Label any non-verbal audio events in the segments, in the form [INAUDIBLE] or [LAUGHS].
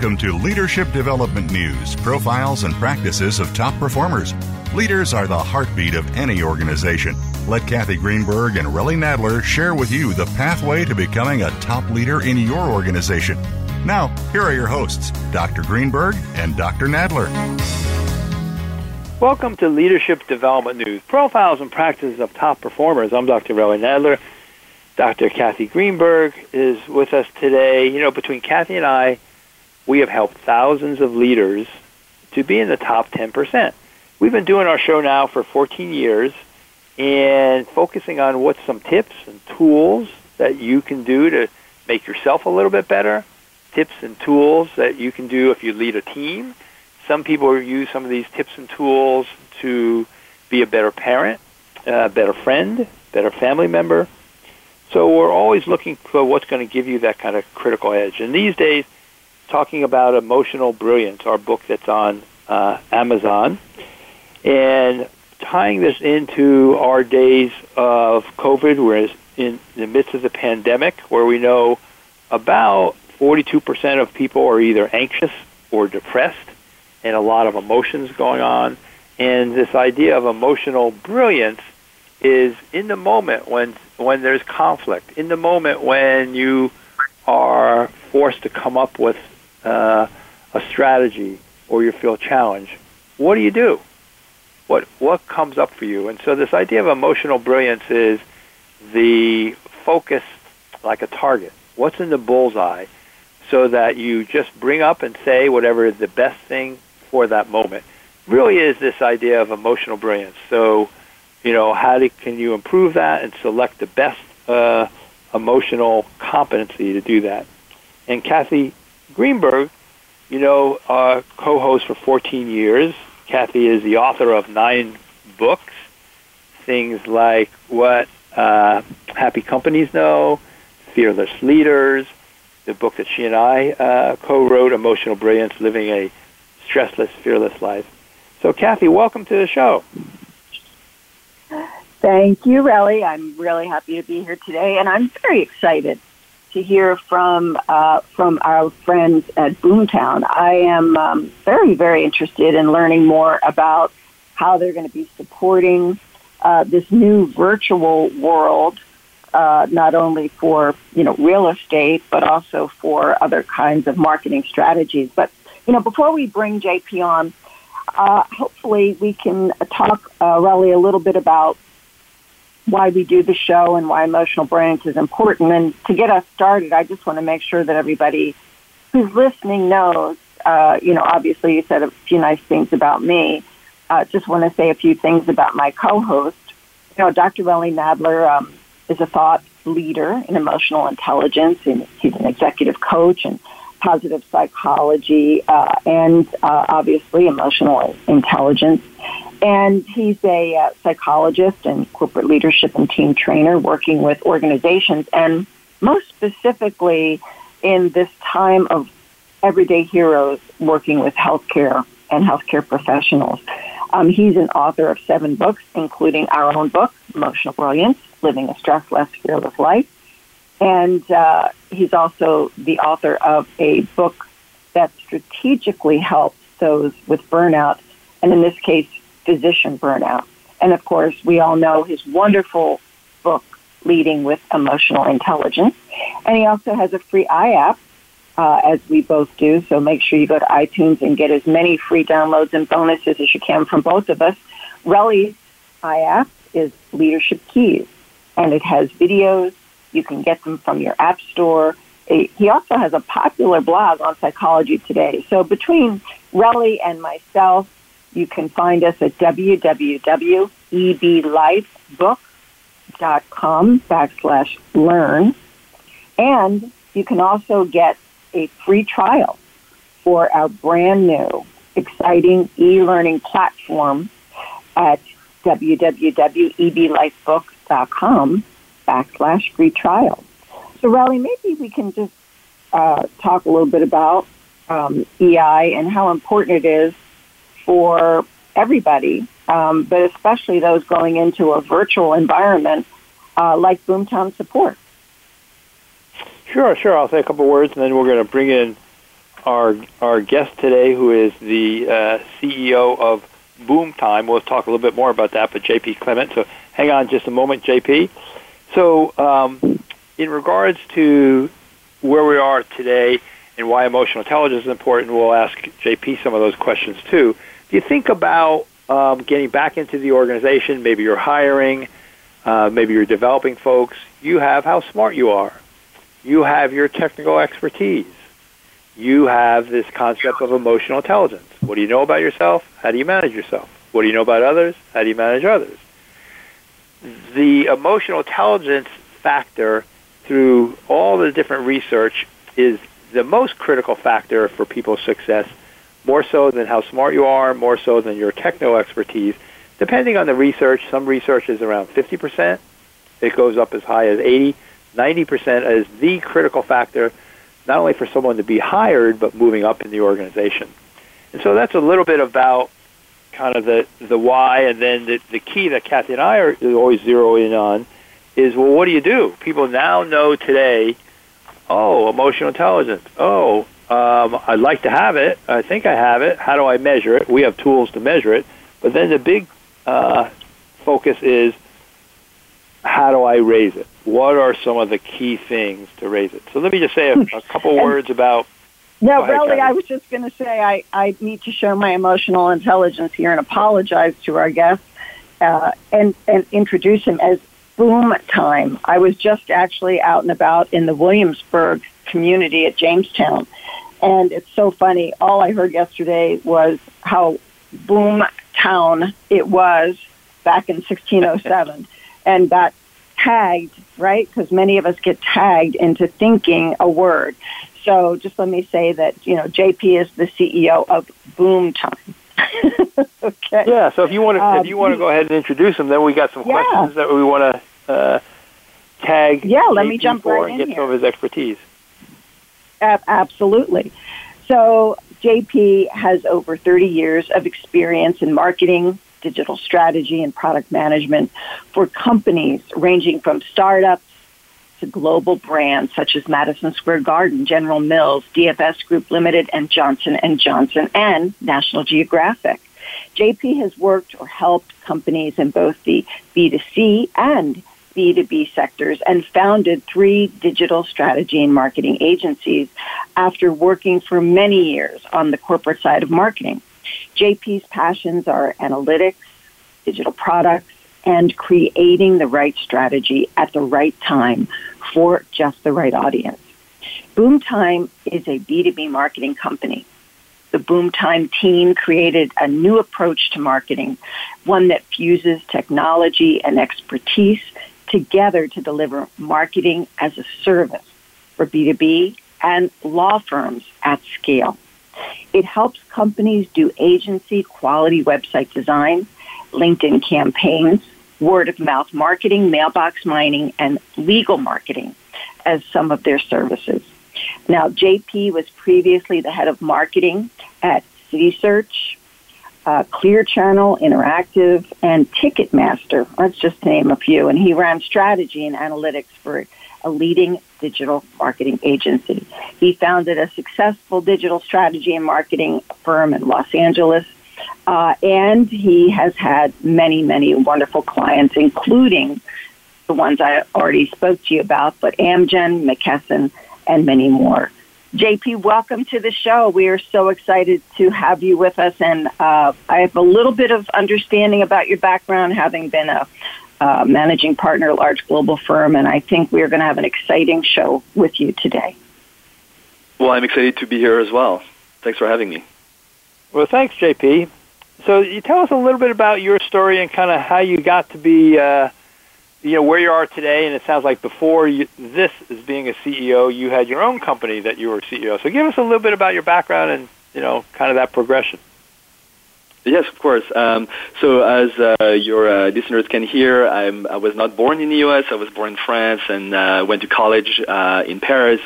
Welcome to Leadership Development News profiles and practices of top performers. Leaders are the heartbeat of any organization. Let Kathy Greenberg and Relly Nadler share with you the pathway to becoming a top leader in your organization. Now, here are your hosts, Dr. Greenberg and Dr. Nadler. Welcome to Leadership Development News profiles and practices of top performers. I'm Dr. Relly Nadler. Dr. Kathy Greenberg is with us today. You know, between Kathy and I, we have helped thousands of leaders to be in the top 10%. We've been doing our show now for 14 years and focusing on what some tips and tools that you can do to make yourself a little bit better, tips and tools that you can do if you lead a team. Some people use some of these tips and tools to be a better parent, a better friend, better family member, so we're always looking for what's going to give you that kind of critical edge. And these days, talking about emotional brilliance, our book that's on uh, Amazon, and tying this into our days of COVID, we're in the midst of the pandemic, where we know about 42% of people are either anxious or depressed, and a lot of emotions going on. And this idea of emotional brilliance is in the moment when when there's conflict, in the moment when you are forced to come up with uh, a strategy or you feel challenged, what do you do? What what comes up for you? And so this idea of emotional brilliance is the focus like a target. What's in the bullseye? So that you just bring up and say whatever is the best thing for that moment. Really is this idea of emotional brilliance. So you know, how do, can you improve that and select the best uh, emotional competency to do that? And Kathy Greenberg, you know, uh, co-host for 14 years. Kathy is the author of nine books, things like What uh, Happy Companies Know, Fearless Leaders, the book that she and I uh, co-wrote, Emotional Brilliance, Living a Stressless, Fearless Life. So, Kathy, welcome to the show. Thank you, Relly. I'm really happy to be here today, and I'm very excited to hear from uh, from our friends at Boomtown. I am um, very, very interested in learning more about how they're going to be supporting uh, this new virtual world, uh, not only for you know real estate, but also for other kinds of marketing strategies. But you know, before we bring JP on, uh, hopefully we can talk, uh, Relly, a little bit about why we do the show and why emotional brilliance is important. And to get us started, I just want to make sure that everybody who's listening knows, uh, you know, obviously you said a few nice things about me. Uh, just want to say a few things about my co-host. You know, Dr. Relly Nadler um, is a thought leader in emotional intelligence, and he's an executive coach and positive psychology uh, and uh, obviously emotional intelligence. And he's a uh, psychologist and corporate leadership and team trainer working with organizations, and most specifically in this time of everyday heroes working with healthcare and healthcare professionals. Um, he's an author of seven books, including our own book, Emotional Brilliance Living a Stress Less Fearless Life. And uh, he's also the author of a book that strategically helps those with burnout, and in this case, physician burnout. And of course, we all know his wonderful book, Leading with Emotional Intelligence. And he also has a free iApp, uh, as we both do. So make sure you go to iTunes and get as many free downloads and bonuses as you can from both of us. Relly's iApp is Leadership Keys, and it has videos. You can get them from your app store. He also has a popular blog on Psychology Today. So between Relly and myself, you can find us at www.eblifebook.com backslash learn. And you can also get a free trial for our brand new, exciting e-learning platform at www.eblifebook.com backslash free trial. So, Relly, maybe we can just uh, talk a little bit about um, EI and how important it is for everybody, um, but especially those going into a virtual environment uh, like Boomtown Support. Sure, sure. I'll say a couple words, and then we're going to bring in our our guest today, who is the uh, CEO of Boomtime. We'll talk a little bit more about that, but JP Clement. So hang on just a moment, JP. So um, in regards to where we are today and why emotional intelligence is important, we'll ask JP some of those questions too. Do you think about um, getting back into the organization? Maybe you're hiring, uh, maybe you're developing folks. You have how smart you are. You have your technical expertise. You have this concept of emotional intelligence. What do you know about yourself? How do you manage yourself? What do you know about others? How do you manage others? The emotional intelligence factor through all the different research is the most critical factor for people's success, more so than how smart you are, more so than your techno expertise. Depending on the research, some research is around 50%. It goes up as high as 80, 90% is the critical factor, not only for someone to be hired, but moving up in the organization. And so that's a little bit about kind of the, the why, and then the, the key that Kathy and I are always zeroing on is, well, what do you do? People now know today, oh, emotional intelligence. Oh, um, I'd like to have it. I think I have it. How do I measure it? We have tools to measure it. But then the big uh, focus is, how do I raise it? What are some of the key things to raise it? So let me just say a, a [LAUGHS] couple words about. No, Relly, I was just going to say I, I need to show my emotional intelligence here and apologize to our guest uh, and, and introduce him as Boom Time. I was just actually out and about in the Williamsburg community at Jamestown. And it's so funny. All I heard yesterday was how boom town it was back in 1607 and got tagged, right? Because many of us get tagged into thinking a word. So just let me say that, you know, JP is the CEO of Boom Time. [LAUGHS] okay. Yeah. So if you want to, um, if you want to go ahead and introduce him, then we got some yeah. questions that we want to uh, tag. Yeah. Let JP me jump right and in get here. some of his expertise. Absolutely. So JP has over 30 years of experience in marketing, digital strategy, and product management for companies ranging from startups to global brands such as Madison Square Garden, General Mills, DFS Group Limited, and Johnson Johnson, and National Geographic. JP has worked or helped companies in both the B2C and B2B sectors and founded three digital strategy and marketing agencies after working for many years on the corporate side of marketing. JP's passions are analytics, digital products, and creating the right strategy at the right time for just the right audience. Boomtime is a B2B marketing company. The Boomtime team created a new approach to marketing, one that fuses technology and expertise together to deliver marketing as a service for B2B and law firms at scale. It helps companies do agency quality website design, LinkedIn campaigns, word of mouth marketing, mailbox mining, and legal marketing as some of their services. Now, JP was previously the head of marketing at CitySearch, uh, Clear Channel Interactive, and Ticketmaster. Let's just name a few. And he ran strategy and analytics for a leading digital marketing agency. He founded a successful digital strategy and marketing firm in Los Angeles. Uh, and he has had many, many wonderful clients, including the ones I already spoke to you about, but Amgen, McKesson, and many more. JP, welcome to the show. We are so excited to have you with us, and uh, I have a little bit of understanding about your background, having been a uh, managing partner, at large global firm, and I think we are going to have an exciting show with you today. Well, I'm excited to be here as well. Thanks for having me. Well, thanks, JP. So, you tell us a little bit about your story and kind of how you got to be. Uh, you know where you are today, and it sounds like before you, this as being a CEO, you had your own company that you were CEO. So give us a little bit about your background and you know kind of that progression. Yes, of course. Um, so, as uh, your uh, listeners can hear, I'm, I was not born in the U.S. I was born in France and uh, went to college uh, in Paris,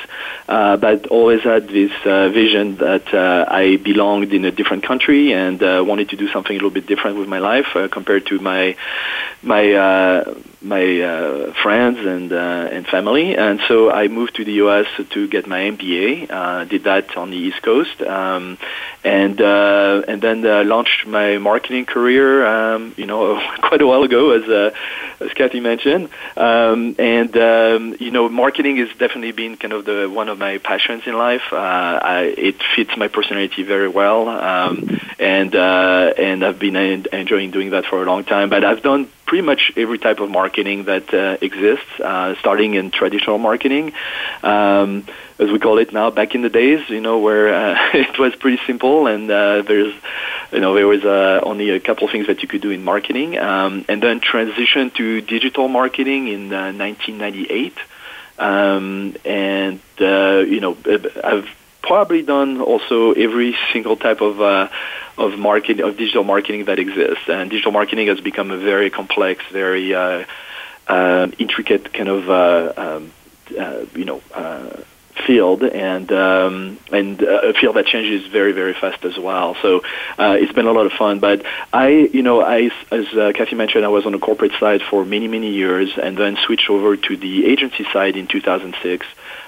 uh, but always had this uh, vision that I belonged in a different country and wanted to do something a little bit different with my life compared to my my my uh, friends and uh, and family, and so I moved to the U.S. to get my MBA. Uh, did that on the East Coast, um, and uh, and then uh, launched my marketing career. Um, you know, [LAUGHS] quite a while ago, as uh, as Kathy mentioned, um, and um, you know, marketing has definitely been kind of the one of my passions in life. I, it fits my personality very well, um, and and I've been enjoying doing that for a long time. But I've done pretty much every type of marketing that uh, exists, uh, starting in traditional marketing, um, as we call it now. Back in the days, you know, where uh, [LAUGHS] it was pretty simple, and uh, there's, you know, there was uh, only a couple things that you could do in marketing, um, and then transition to digital marketing in 1998, uh, um, and you know, I've probably done also every single type of uh, of marketing of digital marketing that exists. And digital marketing has become a very complex, very uh, uh, intricate kind of uh, um, uh, you know uh, field, and um, and a field that changes very very fast as well. So it's been a lot of fun. But I you know I as Kathy mentioned, I was on the corporate side for many many years, and then switched over to the agency side in 2006.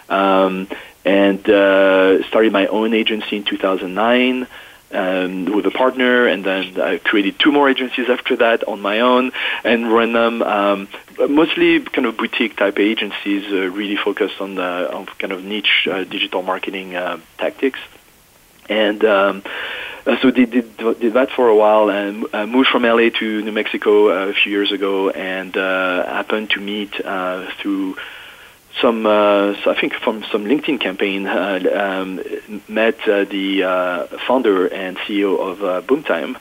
Um, and uh, started my own agency in 2009 um, with a partner, and then I created two more agencies after that on my own and run them um, mostly kind of boutique type agencies, uh, really focused on the on kind of niche uh, digital marketing uh, tactics. And um, uh, so did, did did that for a while, and uh, moved from LA to New Mexico a few years ago, and happened to meet through some, uh, I think from some LinkedIn campaign, uh, um, met uh, the uh, founder and CEO of uh, Boomtime,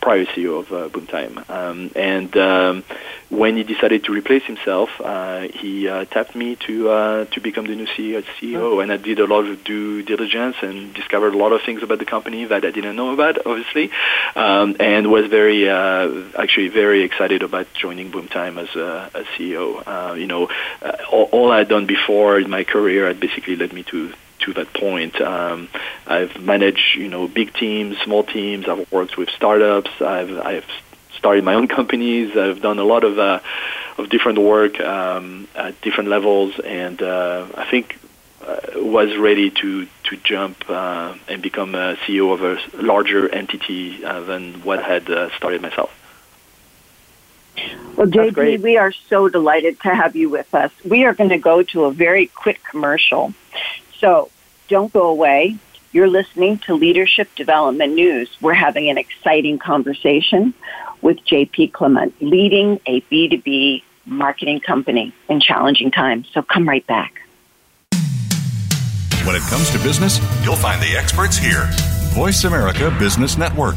prior CEO of uh, Boomtime. Um, and um, when he decided to replace himself, uh, he uh, tapped me to uh, to become the new CEO. CEO. And I did a lot of due diligence and discovered a lot of things about the company that I didn't know about, obviously, um, and was very uh, actually very excited about joining Boomtime as a, a CEO. Uh, you know, uh, all, all I'd done before in my career had basically led me to to that point. Um, I've managed, you know, big teams, small teams. I've worked with startups. I've, I've started my own [LAUGHS] companies. I've done a lot of uh, of different work um, at different levels, and uh, I think uh, was ready to to jump uh, and become a CEO of a larger entity uh, than what had uh, started myself. Well, JP, we are so delighted to have you with us. We are going to go to a very quick commercial. So don't go away. You're listening to Leadership Development News. We're having an exciting conversation with JP Clement, leading a B2B marketing company in challenging times. So come right back. When it comes to business, you'll find the experts here. Voice America Business Network.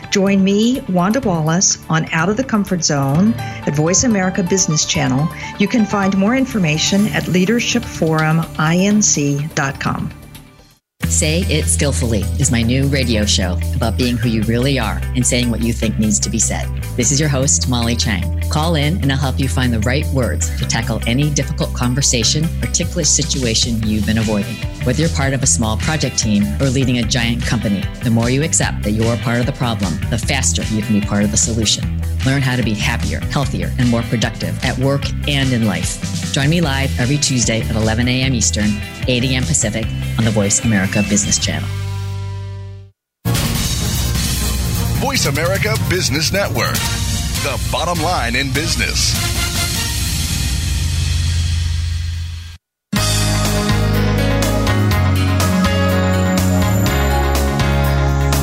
Join me, Wanda Wallace, on Out of the Comfort Zone at Voice America Business Channel. You can find more information at leadershipforuminc.com. Say It Skillfully is my new radio show about being who you really are and saying what you think needs to be said. This is your host, Molly Chang. Call in and I'll help you find the right words to tackle any difficult conversation or ticklish situation you've been avoiding. Whether you're part of a small project team or leading a giant company, the more you accept that you're part of the problem, the faster you can be part of the solution. Learn how to be happier, healthier, and more productive at work and in life. Join me live every Tuesday at 11 a.m. Eastern, 8 a.m. Pacific on the Voice America Business Channel. Voice America Business Network, the bottom line in business.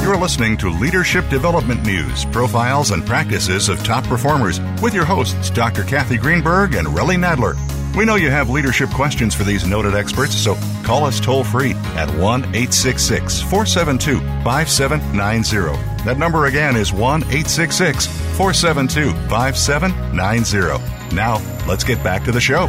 You're listening to Leadership Development News Profiles and Practices of Top Performers with your hosts, Dr. Kathy Greenberg and Relly Nadler. We know you have leadership questions for these noted experts, so call us toll free at 1 866 472 5790. That number again is 1 866 472 5790. Now, let's get back to the show.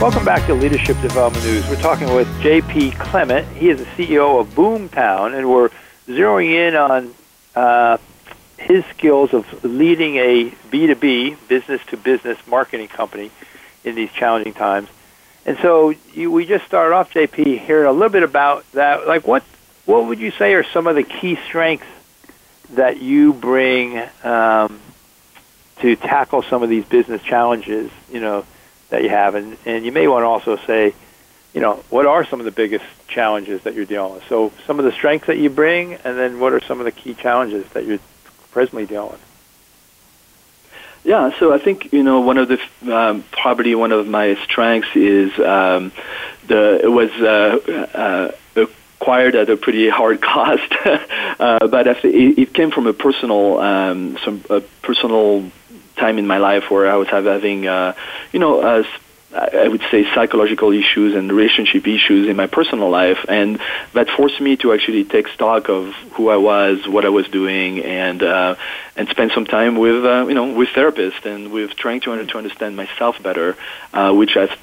Welcome back to Leadership Development News. We're talking with J.P. Clement. He is the CEO of Boomtown, and we're zeroing in on uh, his skills of leading a B2B, business to business marketing company in these challenging times. And so you, we just started off, JP, hearing a little bit about that. Like, what what would you say are some of the key strengths that you bring um, to tackle some of these business challenges? You know that you have, and and you may want to also say, you know, what are some of the biggest challenges that you're dealing with? So some of the strengths that you bring, and then what are some of the key challenges that you're presently dealing? Yeah, so I think you know one of the um, probably one of my strengths is um, the it was uh, uh, acquired at a pretty hard [LAUGHS] cost, uh, but it, it came from a personal um, some a personal time in my life where I was having, uh, you know, uh, I would say psychological issues and relationship issues in my personal life, and that forced me to actually take stock of who I was, what I was doing, and uh, and spend some time with uh, you know with therapists and with trying to, to understand myself better, uh, which I've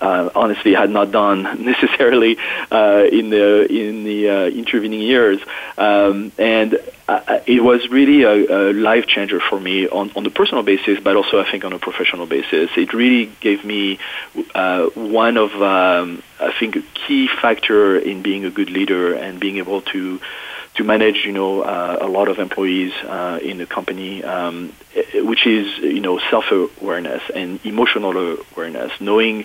uh, honestly had not done [LAUGHS] necessarily uh, in the in the uh, intervening years, um, and uh, it was really a, a life changer for me on on the personal basis, but also I think on a professional basis. It really gave me uh, one of um, I think a key factor in being a good leader and being able to to manage, you know, uh, a lot of employees uh, in the company, um, which is, you know, self-awareness and emotional awareness, knowing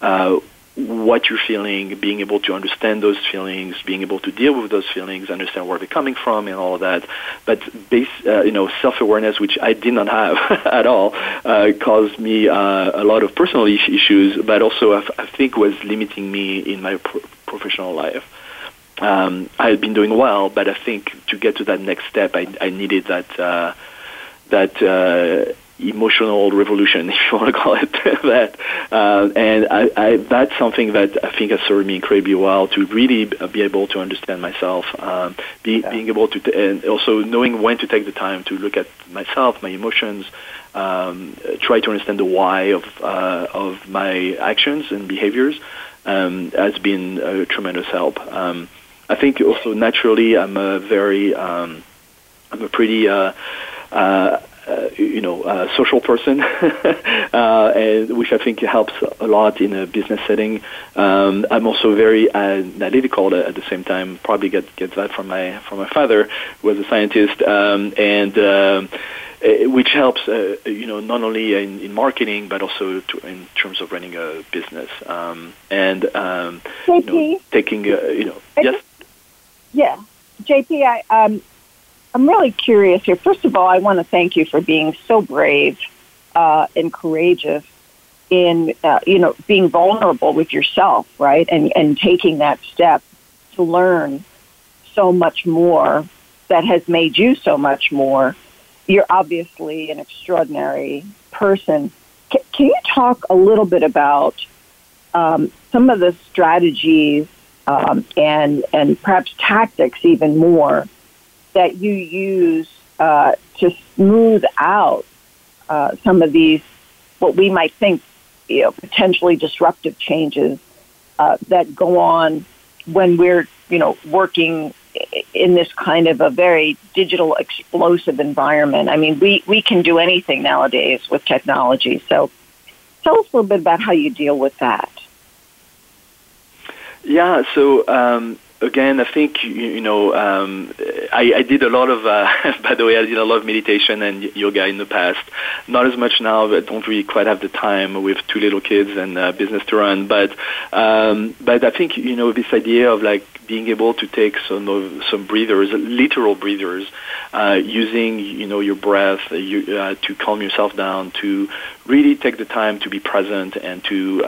uh, what you're feeling, being able to understand those feelings, being able to deal with those feelings, understand where they're coming from, and all of that. But base, uh, you know, self-awareness, which I did not have [LAUGHS] at all, uh, caused me uh, a lot of personal issues, but also I, I think was limiting me in my pro- professional life um, I had been doing well, but I think to get to that next step, I, I needed that uh, that uh, emotional revolution, [LAUGHS] if you want to call it [LAUGHS] that. Uh, and I, I, that's something that I think has served me incredibly well to really be able to understand myself, um, be, yeah. being able to, t- and also knowing when to take the time to look at myself, my emotions, um, try to understand the why of uh, of my actions and behaviors. Um, has been a tremendous help. Um, I think also naturally I'm a very um, I'm a pretty uh, uh, uh, you know uh, social person, [LAUGHS] uh, and which I think helps a lot in a business setting. Um, I'm also very analytical at the same time. Probably get get that from my from my father, who was a scientist, um, and. Uh, which helps, uh, you know, not only in, in marketing but also to, in terms of running a business um, and um, you know, taking, uh, you know, yes. Yeah, JP, I, um, I'm really curious here. First of all, I want to thank you for being so brave uh, and courageous in, uh, you know, being vulnerable with yourself, right, and and taking that step to learn so much more that has made you so much more. You're obviously an extraordinary person. C- can you talk a little bit about um, some of the strategies um, and and perhaps tactics even more that you use uh, to smooth out uh, some of these what we might think you know potentially disruptive changes uh, that go on when we're you know working in this kind of a very digital explosive environment. I mean, we, we can do anything nowadays with technology. So tell us a little bit about how you deal with that. Yeah, so um, again, I think you, you know um, I, I did a lot of. Uh, [LAUGHS] by the way, I did a lot of meditation and yoga in the past. Not as much now. I don't really quite have the time with two little kids and uh, business to run. But um, but I think you know this idea of like being able to take some of, some breathers, literal breathers, uh, using you know your breath uh, you, uh, to calm yourself down, to really take the time to be present and to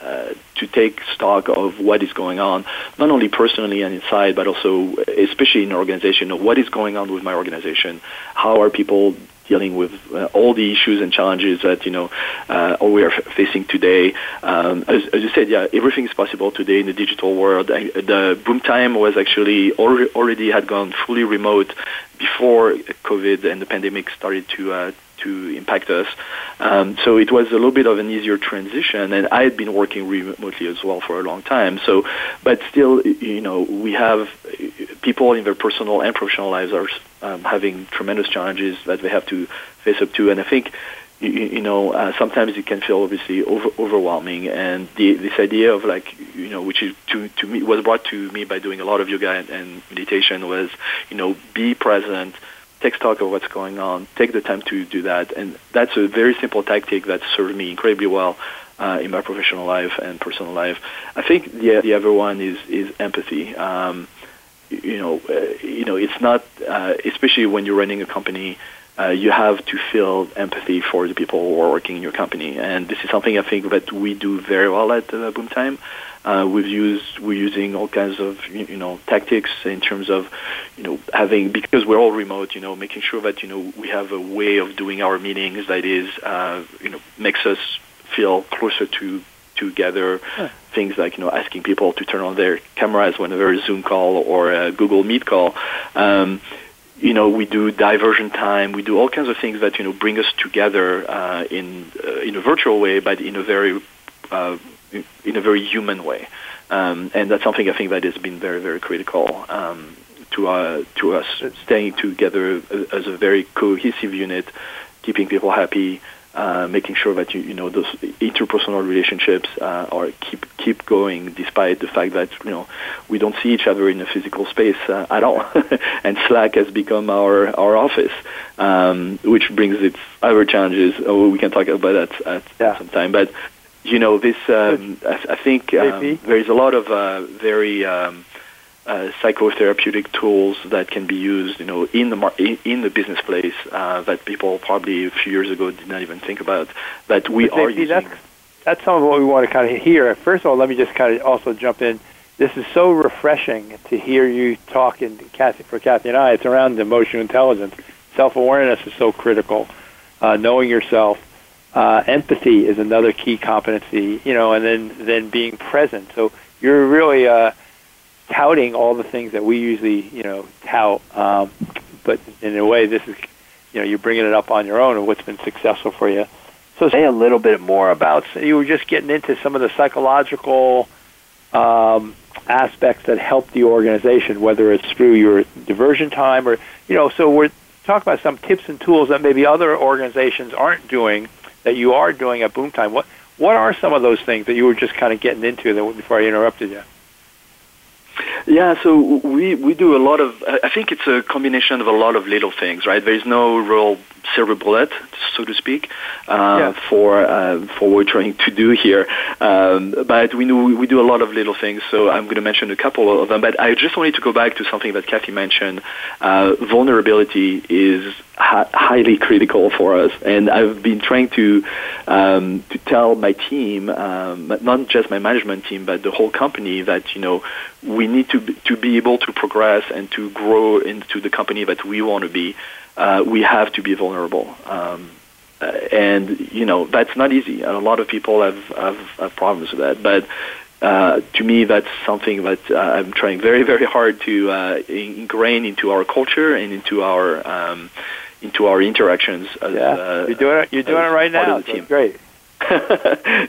uh, to take stock of what is going on, not only personally and inside, but also, especially in an organization, of what is going on with my organization. How are people dealing with uh, all the issues and challenges that you know uh, we are f- facing today. Um, as, as, you said, yeah, everything is possible today in the digital world. I, the boom time was actually already, already had gone fully remote before COVID and the pandemic started to uh, to impact us. Um, so it was a little bit of an easier transition, and I had been working remotely as well for a long time. So, but still, you know, we have people in their personal and professional lives are um, having tremendous challenges that they have to face up to, and I think. You, you know, uh, sometimes it can feel obviously over, overwhelming, and the, this idea of like, you know, which is to to me was brought to me by doing a lot of yoga and, and meditation was, you know, be present, take stock of what's going on, take the time to do that, and that's a very simple tactic that served me incredibly well uh, in my professional life and personal life. I think the the other one is is empathy. Um, you know, uh, you know, it's not uh, especially when you're running a company. Uh, you have to feel empathy for the people who are working in your company, and this is something I think that we do very well at uh, Boomtime. Uh, we've used we're using all kinds of you know tactics in terms of you know having because we're all remote you know making sure that you know we have a way of doing our meetings that is uh, you know makes us feel closer to together huh. things like you know asking people to turn on their cameras whenever a Zoom call or a Google Meet call. Um, you know, we do diversion time. We do all kinds of things that you know bring us together uh, in uh, in a virtual way, but in a very uh, in a very human way. Um, and that's something I think that has been very, very critical um, to uh, to us staying together as a very cohesive unit, keeping people happy, uh, making sure that you you know those interpersonal relationships uh, are keep keep going despite the fact that you know we don't see each other in a physical space uh, at all, [LAUGHS] and Slack has become our our office, um, which brings its other challenges. Oh, we can talk about that at yeah. some time, but you know, this um, I, I, think um, there is a lot of uh, very um, uh, psychotherapeutic tools that can be used, you know, in the mar- in, in the business place uh, that people probably a few years ago did not even think about. That we but are using. That's, that's some of what we want to kind of hear. First of all, let me just kind of also jump in. This is so refreshing to hear you talk, Kathy, for Kathy and I, it's around emotional intelligence. Self awareness is so critical. Uh, knowing yourself, uh, empathy is another key competency, you know, and then then being present. So you're really uh, touting all the things that we usually, you know, tout. Um, but in a way, this is, you know, you're bringing it up on your own and what's been successful for you. So say a little bit more about. You were just getting into some of the psychological um, aspects that help the organization, whether it's through your diversion time or, you know. So we're talking about some tips and tools that maybe other organizations aren't doing that you are doing at Boomtime. What what are some of those things that you were just kind of getting into that before I interrupted you? Yeah, so we we do a lot of. I think it's a combination of a lot of little things, right? There is no real silver bullet, so to speak, uh, yeah. for uh, for what we're trying to do here. Um, but we know we do a lot of little things, so I'm going to mention a couple of them. But I just wanted to go back to something that Kathy mentioned. Uh, vulnerability is highly critical for us, and I've been trying to um, to tell my team, um, not just my management team, but the whole company, that you know we need to be, to be able to progress and to grow into the company that we want to be uh, we have to be vulnerable. Um, uh, and you know that's not easy. And a lot of people have have, have problems with that. But uh, to me, that's something that uh, I'm trying very very hard to uh, ingrain into our culture and into our um, into our interactions. As, yeah, uh, you're doing it. You're doing it right now. So great. [LAUGHS]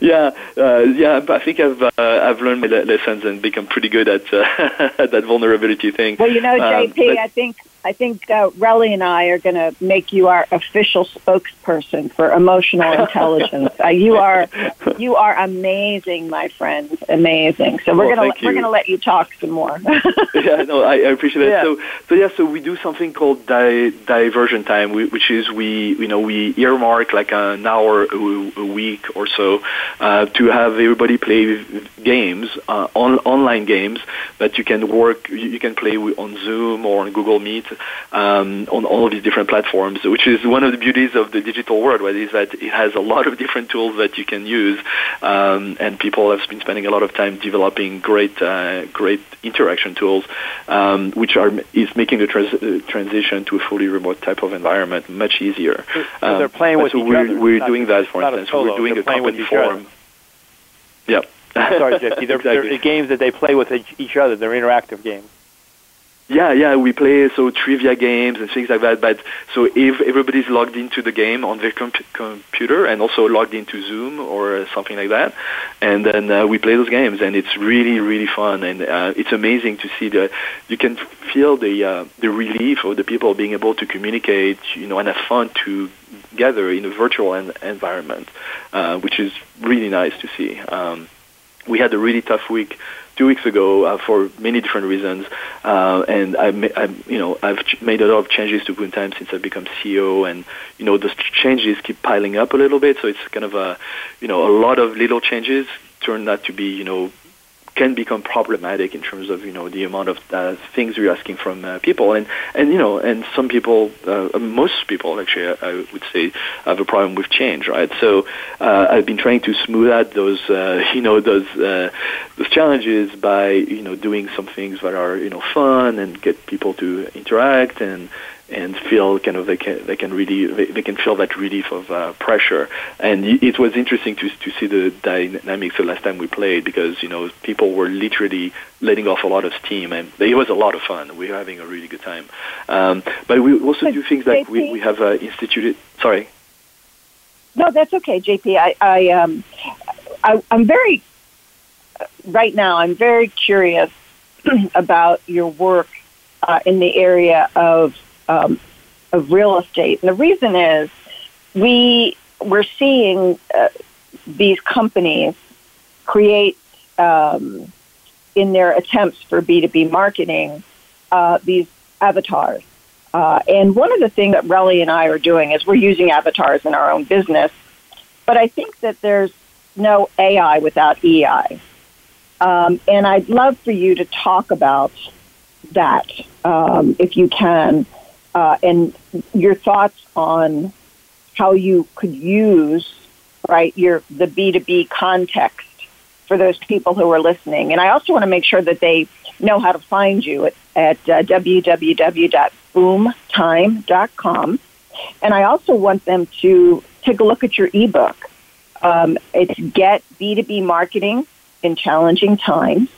yeah, uh, yeah. I think I've uh, I've learned my lessons and become pretty good at, uh, [LAUGHS] at that vulnerability thing. Well, you know, JP, um, I think I think uh, Relly and I are going to make you our official spokesperson for emotional intelligence. [LAUGHS] uh, you are you are amazing, my friend, amazing. So we're well, gonna we're gonna let you talk some more. [LAUGHS] yeah, no, I, I appreciate it. Yeah. So so yeah, so we do something called di- diversion time, which is we you know we earmark like an hour a, a week or so uh, to have everybody play games, uh, on, online games that you can work you can play on Zoom or on Google Meet um, on all of these different platforms, which is one of the beauties of the digital world, right? Is that it has a lot of different tools that you can use, um, and people have been spending a lot of time developing great, uh, great interaction tools, um, which are is making the trans- uh, transition to a fully remote type of environment much easier. So, so they're playing um, with so each we're, other. We're doing that, for instance. We're doing They're a company forum. Yep. Sorry, Jesse. They're, [LAUGHS] exactly. they're games that they play with each other. They're interactive games. Yeah, yeah, we play so trivia games and things like that. But so if everybody's logged into the game on their comp- computer and also logged into Zoom or something like that, and then uh, we play those games, and it's really, really fun, and uh, it's amazing to see the you can feel the uh, the relief of the people being able to communicate, you know, and have fun together in a virtual en- environment, uh, which is really nice to see. Um, we had a really tough week two weeks ago uh, for many different reasons, uh, and I, I, you know, I've ch- made a lot of changes to Boomtime since I've become CEO, and you know, those ch- changes keep piling up a little bit. So it's kind of a, you know, a lot of little changes turn out to be, you know, can become problematic in terms of you know the amount of uh, things you're asking from uh, people. And and you know and some people uh, most people actually I, I would say have a problem with change right? So uh, I've been trying to smooth out those uh, [LAUGHS] you know those uh, those challenges by you know doing some things that are you know fun and get people to interact and and feel kind of they can they can really they, they can feel that relief of uh, pressure and it was interesting to to see the dynamics the last time we played because you know people were literally letting off a lot of steam and it was a lot of fun we were having a really good time um, but we also do things like we, we have uh, instituted sorry No, that's okay, JP. I, I, um, I, I'm very right now. I'm very curious [CLEARS THROAT] about your work uh, in the area of um, of real estate, and the reason is we we're seeing uh, these companies create um, in their attempts for B2B marketing uh, these avatars. Uh, and one of the things that Relly and I are doing is we're using avatars in our own business, but I think that there's no AI without EI. Um, and I'd love for you to talk about that, um, if you can, uh, and your thoughts on how you could use right your the B2B context for those people who are listening. And I also want to make sure that they know how to find you at, at uh, www.boomtime.com. And I also want them to take a look at your ebook. Um, it's Get B2B Marketing in Challenging Times.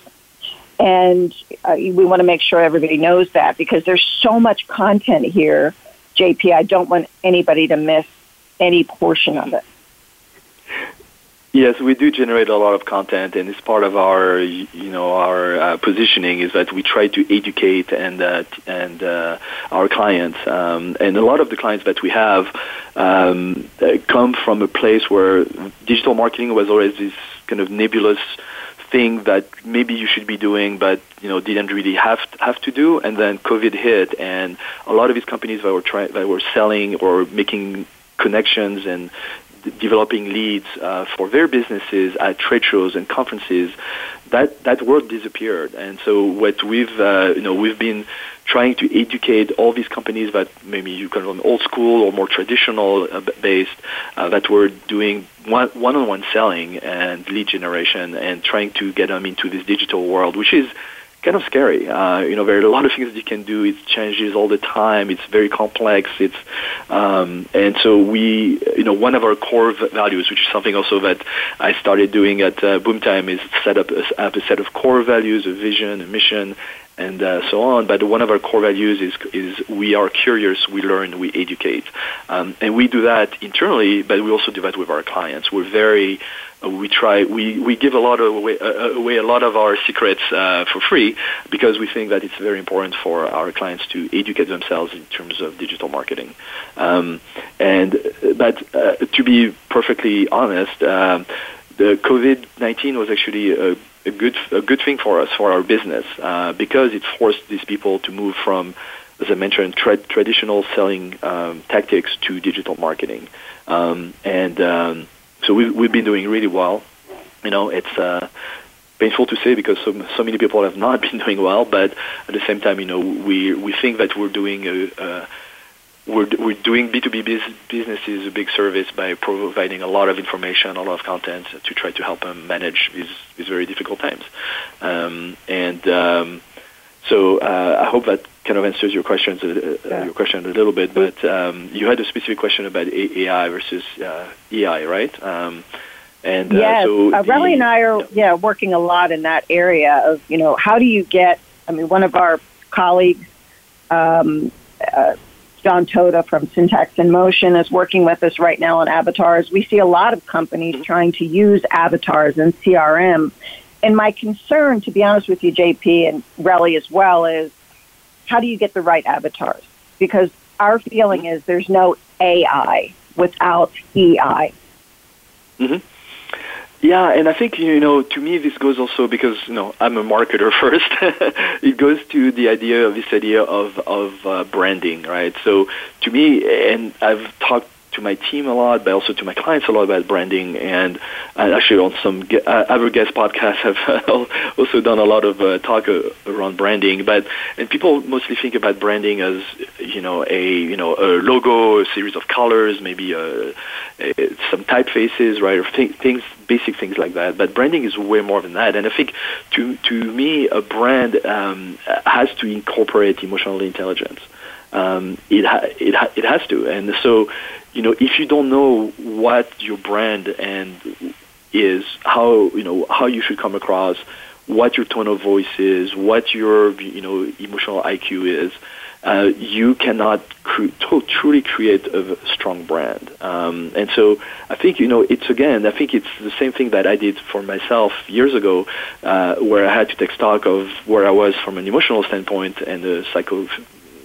And uh, we want to make sure everybody knows that because there's so much content here, JP. I don't want anybody to miss any portion of it. Yes, we do generate a lot of content, and it's part of our, you know, our uh, positioning is that we try to educate and uh, and uh, our clients, um, and a lot of the clients that we have um, uh, come from a place where digital marketing was always this kind of nebulous thing that maybe you should be doing, but you know didn't really have have to do. And then COVID hit, and a lot of these companies that were trying that were selling or making connections and d- developing leads uh, for their businesses at trade shows and conferences, that that work disappeared. And so what we've uh, you know we've been trying to educate all these companies that maybe you can run old school or more traditional uh, based uh, that were doing one one-on-one selling and lead generation and trying to get them into this digital world, which is kind of scary. Uh, you know, there are a lot of things you can do. It changes all the time. It's very complex. It's um, and so we, you know, one of our core values, which is something also that I started doing at uh, Boomtime, is set up a, up a set of core values, a vision, a mission, and uh, so on. But one of our core values is is we are curious, we learn, we educate, um, and we do that internally. But we also do that with our clients. We're very uh, we try we, we give a lot of away, uh, away a lot of our secrets uh, for free because we think that it's very important for our clients to educate themselves in terms of digital marketing. Um, and but uh, to be perfectly honest, um, the COVID nineteen was actually a, a good a good thing for us for our business uh, because it forced these people to move from as I mentioned, tra- traditional selling um, tactics to digital marketing, um, and um, so we've, we've been doing really well. You know, it's uh, painful to say because so, so many people have not [LAUGHS] been doing well. But at the same time, you know, we we think that we're doing a, a we're, we're doing B2B biz- businesses a big service by providing a lot of information, a lot of content to try to help them manage these, these very difficult times. Um, and um, so uh, I hope that kind of answers your questions, uh, yeah. your question a little bit. But um, you had a specific question about AI versus uh, EI, right? Um, and uh, yes, so uh, Relly and I are yeah working a lot in that area of you know how do you get? I mean, one of our colleagues. Um, uh, John Toda from Syntax in Motion is working with us right now on avatars. We see a lot of companies trying to use avatars in CRM. And my concern, to be honest with you, JP and Relly as well, is how do you get the right avatars? Because our feeling is there's no AI without EI. Mm-hmm. Yeah, and I think you know to me this goes also because you know I'm a marketer [LAUGHS] first. it goes to the idea of this idea of of uh, branding, right? So to me, and I've talked to my team a lot, but also to my clients a lot about branding. And actually, on some ge- uh, other guest podcasts, have [LAUGHS] also done a lot of uh, talk uh, around branding. But and people mostly think about branding as you know a you know a logo, a series of colors, maybe a, uh, a, some typefaces, right, or th- things, basic things like that. But branding is way more than that. And I think to to me, a brand um, has to incorporate emotional intelligence. Um, it ha- it ha- it has to, and so you know, if you don't know what your brand and is, how you know how you should come across, what your tone of voice is, what your you know emotional IQ is, uh, you cannot cr- to- truly create a strong brand. Um, and so I think you know it's again I think it's the same thing that I did for myself years ago, uh, where I had to take stock of where I was from an emotional standpoint and a psycho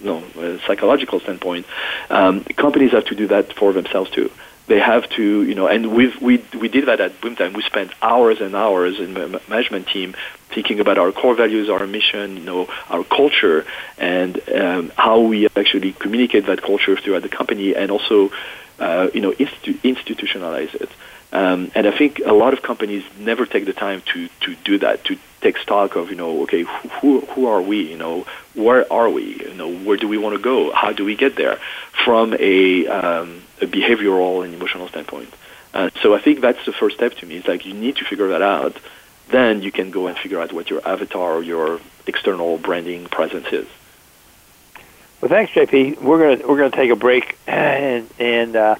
no uh, psychological standpoint, um, companies have to do that for themselves too. They have to, you know, and we we we did that at Boomtime. We spent hours and hours in the management team thinking about our core values, our mission, you know, our culture, and um, how we actually communicate that culture throughout the company, and also, uh, you know, institu- institutionalize it. Um, and I think a lot of companies never take the time to, to do that, to take stock of, you know, okay, who, who are we? You know, where are we? You know, where do we want to go? How do we get there from a, um, a behavioral and emotional standpoint? Uh, so I think that's the first step to me. It's like you need to figure that out. Then you can go and figure out what your avatar or your external branding presence is. Well, thanks, JP. We're gonna we're gonna take a break [CLEARS THROAT] and and uh,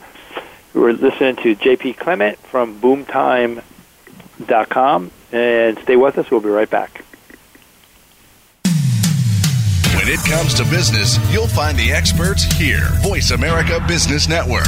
we're listening to JP Clement from BoomTime.com. And stay with us. We'll be right back. When it comes to business, you'll find the experts here. Voice America Business Network.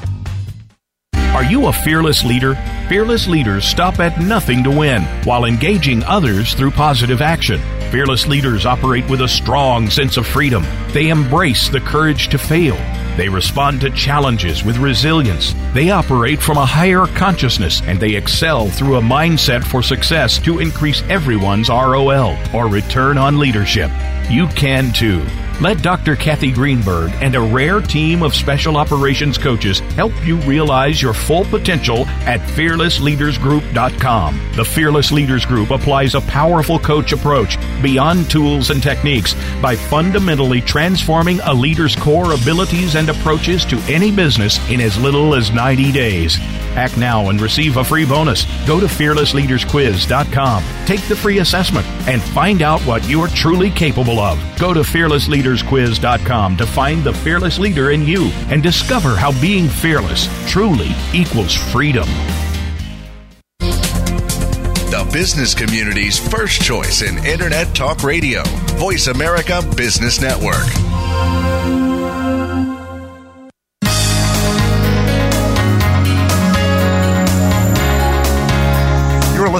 Are you a fearless leader? Fearless leaders stop at nothing to win while engaging others through positive action. Fearless leaders operate with a strong sense of freedom. They embrace the courage to fail. They respond to challenges with resilience. They operate from a higher consciousness and they excel through a mindset for success to increase everyone's ROL or return on leadership. You can too. Let Dr. Kathy Greenberg and a rare team of special operations coaches help you realize your full potential at fearlessleadersgroup.com. The Fearless Leaders Group applies a powerful coach approach beyond tools and techniques by fundamentally transforming a leader's core abilities and approaches to any business in as little as 90 days. Act now and receive a free bonus. Go to fearlessleadersquiz.com, take the free assessment, and find out what you're truly capable of. Go to fearlessleadersquiz.com to find the fearless leader in you and discover how being fearless truly equals freedom. The business community's first choice in Internet Talk Radio. Voice America Business Network.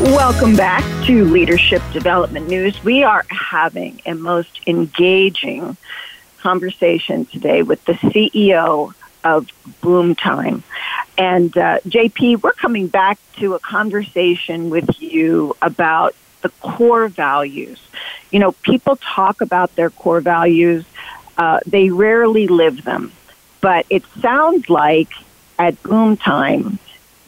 Welcome back to Leadership Development News. We are having a most engaging conversation today with the CEO of Boomtime. And uh, JP, we're coming back to a conversation with you about the core values. You know, people talk about their core values, uh, they rarely live them. But it sounds like at Boomtime,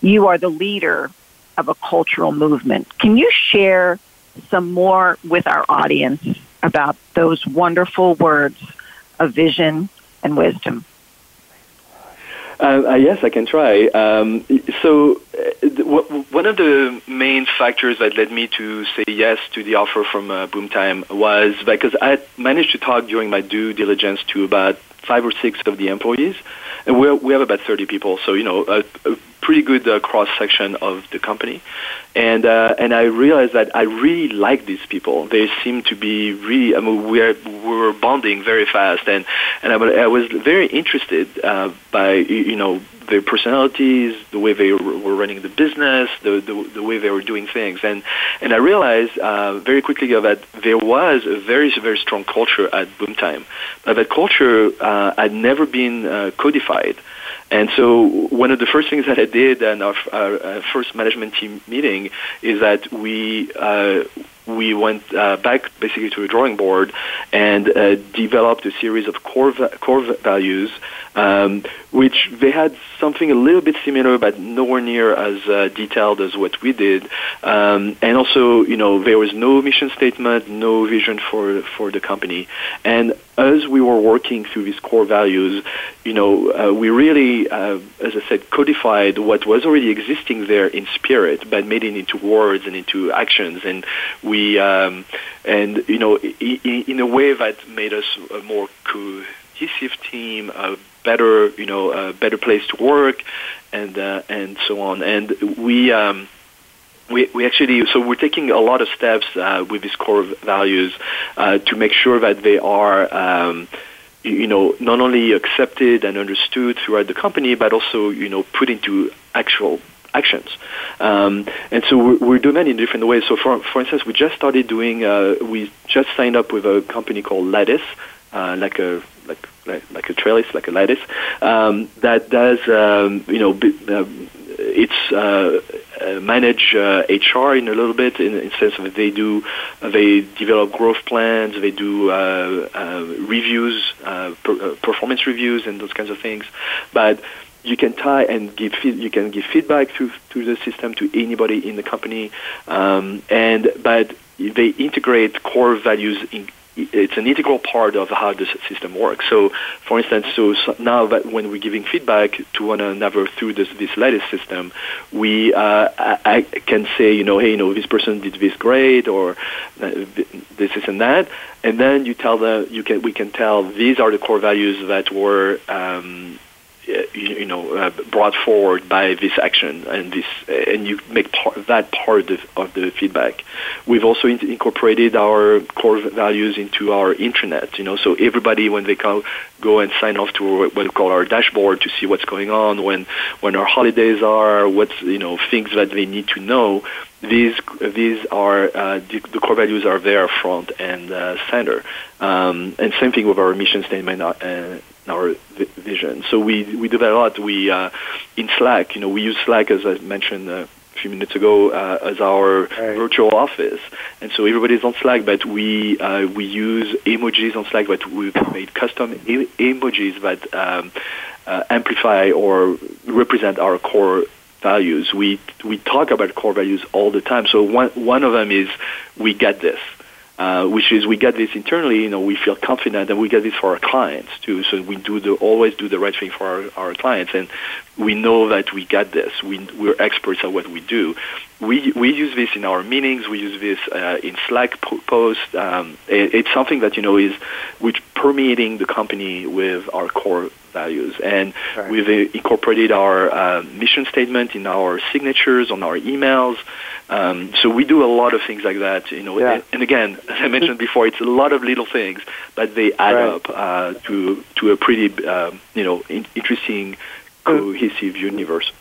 you are the leader of a cultural movement. Can you share some more with our audience about those wonderful words of vision and wisdom? Uh, uh, yes, I can try. Um, so, uh, w- one of the main factors that led me to say yes to the offer from uh, Boomtime was because I managed to talk during my due diligence to about five or six of the employees, and we we have about 30 people. So, you know, a, a pretty good uh, cross section of the company, and uh, and I realized that I really like these people. They seem to be really. I mean, we're we're bonding very fast, and and I, I was very interested uh, by you know their personalities, the way they were running the business, the, the, the way they were doing things, and and I realized uh, very quickly that there was a very very strong culture at Boomtime, but that culture uh, had never been uh, codified. And so one of the first things that I did in our, our, our first management team meeting is that we uh, we went uh, back basically to a drawing board and uh, developed a series of core core values, um, which they had something a little bit similar, but nowhere near as uh, detailed as what we did. Um, and also, you know, there was no mission statement, no vision for for the company. And as we were working through these core values, you know, uh, we really, uh, as I said, codified what was already existing there in spirit, but made it into words and into actions. And we um, and you know in, in a way that made us a more cohesive team, a better you know a better place to work, and uh, and so on. And we. Um, we, we actually so we're taking a lot of steps uh, with these core values uh, to make sure that they are um, you know not only accepted and understood throughout the company but also you know put into actual actions. Um, and so we're, we're, doing that in different ways. So for, for instance, we just started doing, uh, we just signed up with a company called Lattice, uh, like a like, like, a trellis, like a lattice, um, that does um, you know b- uh, it's uh, uh, manage uh, HR in a little bit in, in sense of they do uh, they develop growth plans, they do uh, reviews, per, performance reviews, and those kinds of things, but you can tie and give you can give feedback through through the system to anybody in the company, um, and but they integrate core values. In, it's an integral part of how the system works. So, for instance, so, so now that when we're giving feedback to one another through this this lattice system, we uh, I, I can say, you know, hey, you know, this person did this great, or uh, this, is and that, and then you tell them you can we can tell these are the core values that were um, you, you, know uh, brought forward by this action and this and you make part, that part of, of, the feedback. We've also in- incorporated our core values into our intranet you know so everybody when they go go and sign off to what we call our dashboard to see what's going on when when our holidays are what's you know things that they need to know. These these are uh, the, the, core values are there front and uh, center. Um, and same thing with our mission statement uh, our vision. So we we do that a lot. We uh, in Slack, you know, we use Slack as I mentioned a few minutes ago uh, as our Right. virtual office, and so everybody's on Slack. But we uh, we use emojis on Slack, but we've made custom e- emojis that um, uh, amplify or represent our core values. We we talk about core values all the time. So one one of them is we get this. Uh, which is we get this internally, you know, we feel confident, and we get this for our clients too. So we do the always do the right thing for our, our clients, and we know that we get this. We we're experts at what we do. We we use this in our meetings. We use this uh, in Slack po- posts. Um, it, it's something that you know is which permeating the company with our core values, and Right. we've uh, incorporated our uh, mission statement in our signatures on our emails. Um, so we do a lot of things like that, you know. Yeah. And, and again, as I mentioned before, it's a lot of little things, but they add Right. up uh, to to a pretty, um, you know, in, interesting, cohesive universe.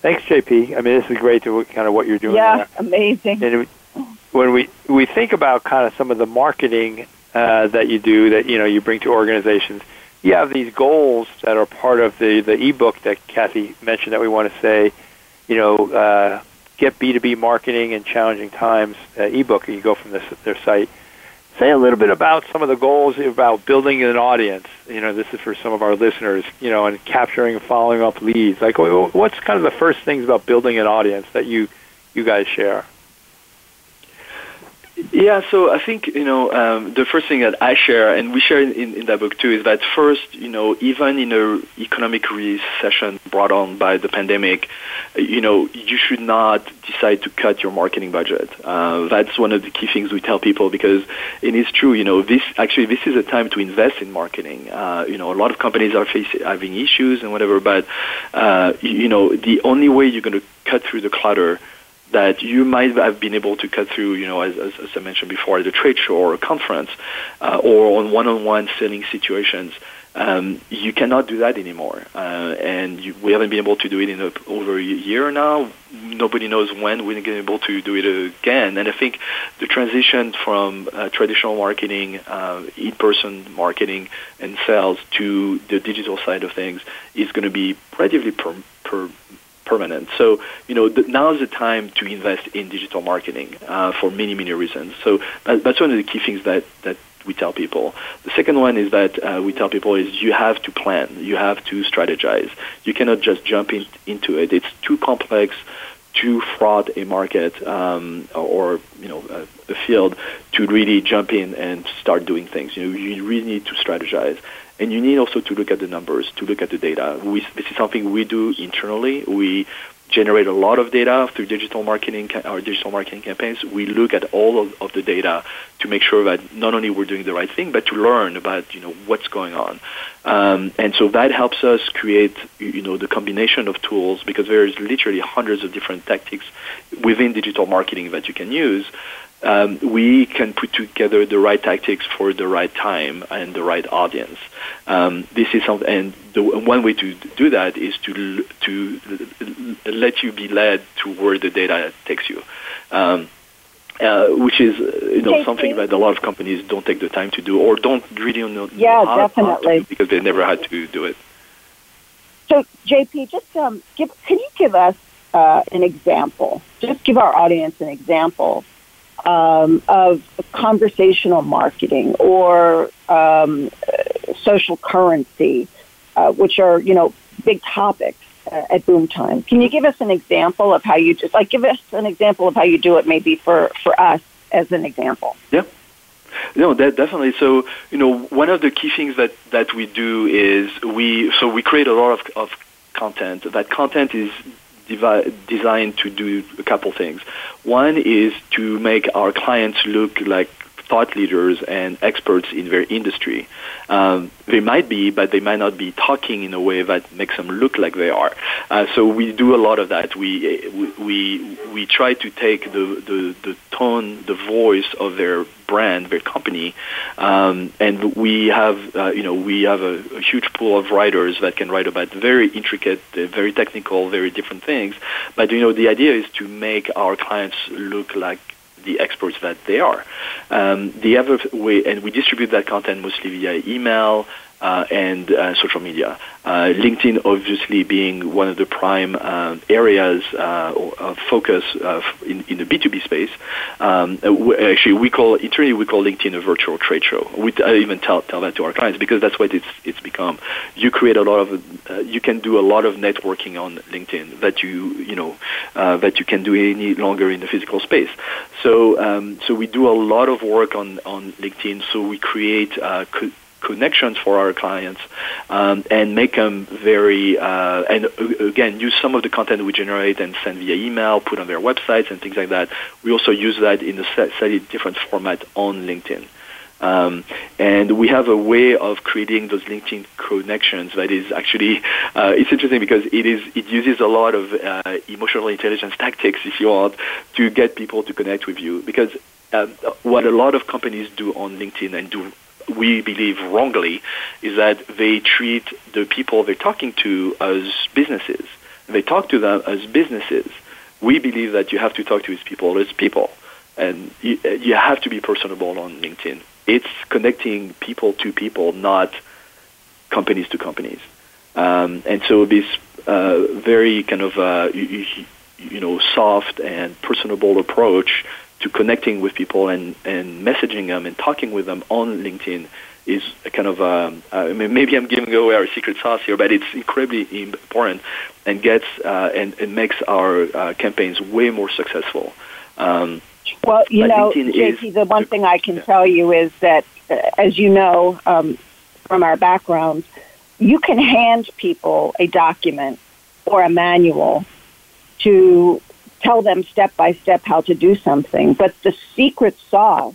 Thanks, JP. I mean, this is great to kind of what you're doing. Yeah, there. amazing. And when we we think about kind of some of the marketing uh, that you do, that you know you bring to organizations, you have these goals that are part of the the ebook that Kathy mentioned that we want to say, you know, uh, get B two B marketing in challenging times uh, ebook. You go from this, their site. Say a little bit about some of the goals about building an audience. You know, this is for some of our listeners. You know, and capturing and following up leads. Like, what's kind of the first things about building an audience that you you guys share? Yeah, so I think you know um, the first thing that I share, and we share in, in, that book too, is that first, you know, even in a economic recession brought on by the pandemic, you know, you should not decide to cut your marketing budget. Uh, that's one of the key things we tell people because it is true. You know, this actually this is a time to invest in marketing. Uh, you know, a lot of companies are facing having issues and whatever, but uh, you know, the only way you're going to cut through the clutter that you might have been able to cut through, you know, as, as, as I mentioned before, at a trade show or a conference, uh, or on one-on-one selling situations. Um, you cannot do that anymore, uh, and you, we haven't been able to do it in a, over a year now. Nobody knows when we're going to be able to do it again. And I think the transition from uh, traditional marketing, uh, in-person marketing and sales to the digital side of things is going to be relatively per, per permanent. So, you know, th- now is the time to invest in digital marketing uh, for many, many reasons. So that, that's one of the key things that, that we tell people. The second one is that uh, we tell people is you have to plan, you have to strategize. You cannot just jump in, into it. It's too complex, too fraught a market um, or you know a, a field to really jump in and start doing things. You know, you really need to strategize. And you need also to look at the numbers, to look at the data. We, this is something we do internally. We generate a lot of data through digital marketing, our digital marketing campaigns. We look at all of, of the data to make sure that not only we're doing the right thing, but to learn about you know what's going on. Um, and so that helps us create you know the combination of tools because there's literally hundreds of different tactics within digital marketing that you can use um, we can put together the right tactics for the right time and the right audience. Um, this is something, and the one way to do that is to to let you be led to where the data takes you. Um, uh, which is you know JP? something that a lot of companies don't take the time to do or don't really know, Yeah, how, how to definitely. do because they never had to do it. So, JP, just um, give, can you give us uh, an example? Just give our audience an example um, of conversational marketing or um, social currency, uh, which are you know big topics uh, at Boomtime. Can you give us an example of how you just like give us an example of how you do it, maybe for for us as an example? Yeah. No, that definitely. So, you know, one of the key things that, that we do is we so we create a lot of, of content. That content is devi- designed to do a couple things. One is to make our clients look like thought leaders and experts in their industry. Um, they might be, but they might not be talking in a way that makes them look like they are. Uh, so we do a lot of that. We we we try to take the, the, the tone, the voice of their brand, their company, um, and we have uh, you know we have a, a, huge pool of writers that can write about very intricate, uh, very technical, very different things. But you know the idea is to make our clients look like the experts that they are. Um, the other way, and we distribute that content mostly via email, uh, and uh, social media. Uh, LinkedIn, obviously, being one of the prime uh, areas uh, of focus in, in, the B2B space. Um, actually, we call internally we call LinkedIn a virtual trade show. We I even tell tell that to our clients because that's what it's it's become. You create a lot of you can do a lot of networking on LinkedIn that you you know that you can do any longer in the physical space. So um, so we do a lot of work on on LinkedIn. So we create connections for our clients um, and make them very uh, and again use some of the content we generate and send via email put on their websites and things like that we also use that in a slightly different format on linkedin um, and we have a way of creating those LinkedIn connections that is actually uh, it's interesting because it is it uses a lot of uh, emotional intelligence tactics, if you want, to get people to connect with you. Because uh, what a lot of companies do on LinkedIn and do we believe wrongly is that they treat the people they're talking to as businesses. They talk to them as businesses. We believe that you have to talk to these people as people, and you, you have to be personable on LinkedIn. It's connecting people to people, not companies to companies. Um, and so this uh, very kind of uh, you, you know soft and personable approach to connecting with people and, and messaging them and talking with them on LinkedIn is kind of um, uh, maybe I'm giving away our secret sauce here, but it's incredibly important and gets uh, and, and makes our uh, campaigns way more successful. Um, well, you know, JP, is, the one thing I can yeah. tell you is that, uh, as you know um, from our backgrounds, you can hand people a document or a manual to tell them step by step how to do something. But the secret sauce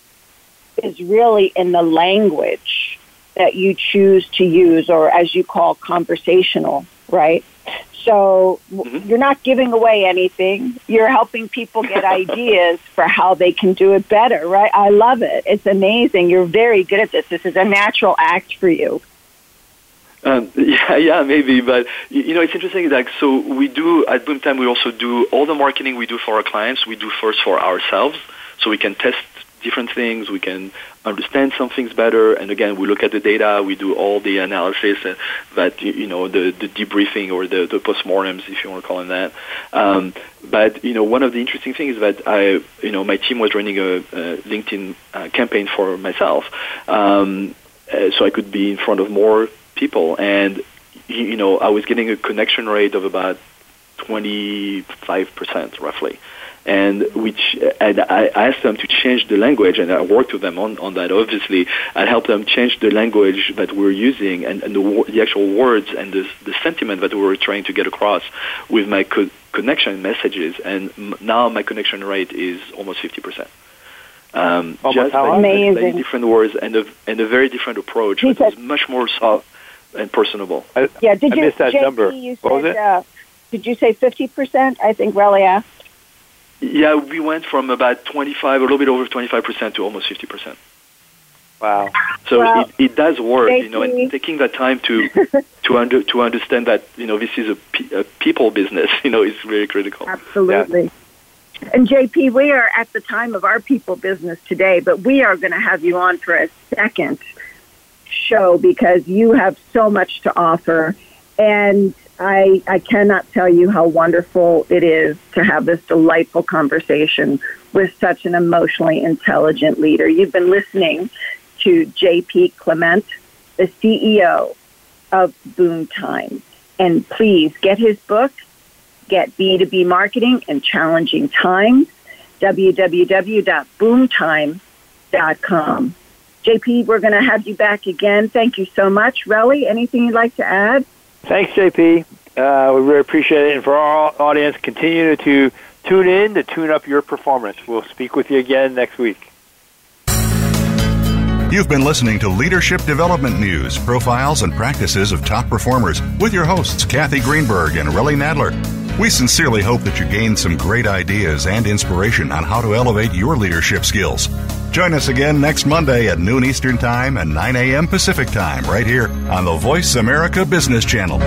is really in the language that you choose to use, or as you call conversational, right? So mm-hmm. you're not giving away anything. You're helping people get [LAUGHS] ideas for how they can do it better, right? I love it. It's amazing. You're very good at this. This is a natural act for you. Um, [LAUGHS] yeah, yeah, maybe, but you know, it's interesting. Like, so we do at Boomtime. We also do all the marketing we do for our clients. We do first for ourselves, so we can test different things. We can understand some things better. And again, we look at the data. We do all the analysis uh, that you know, the the debriefing or the the postmortems, if you want to call them that. Um, but you know, one of the interesting things is that I, you know, my team was running a, a LinkedIn uh, campaign for myself, um, uh, so I could be in front of more people, and you know I was getting a connection rate of about 25 percent roughly and which and I asked them to change the language, and I worked with them on, on that. Obviously, I helped them change the language that we're using and, and the, the actual words and the, the sentiment that we were trying to get across with my co- connection messages. And now my connection rate is almost 50 percent. Um, just by Amazing. different words and a and a very different approach. It's much more soft and personable. I, yeah, did I you missed that JP, number? You what said, was it? Uh, did you say fifty percent? I think Relly asked. Yeah, we went from about twenty-five, a little bit over twenty-five percent to almost fifty percent. Wow. So well, it, it does work, JP. you know, and taking that time to [LAUGHS] to under to understand that you know this is a, a people business, [LAUGHS] you know, is very critical. Absolutely. Yeah. And JP, we are at the time of our people business today, but we are going to have you on for a second show because you have so much to offer. And I, I cannot tell you how wonderful it is to have this delightful conversation with such an emotionally intelligent leader. You've been listening to JP Clement, the CEO of Boomtime. And please get his book, Get B2B Marketing in Challenging Times, www.boomtime.com. JP, we're going to have you back again. Thank you so much. Relly, anything you'd like to add? Thanks, JP. Uh, we really appreciate it. And for our audience, continue to tune in to tune up your performance. We'll speak with you again next week. You've been listening to Leadership Development News, profiles and practices of top performers with your hosts, Kathy Greenberg and Relly Nadler. We sincerely hope that you gained some great ideas and inspiration on how to elevate your leadership skills. Join us again next Monday at noon Eastern Time and 9 a.m. Pacific Time right here on the Voice America Business Channel.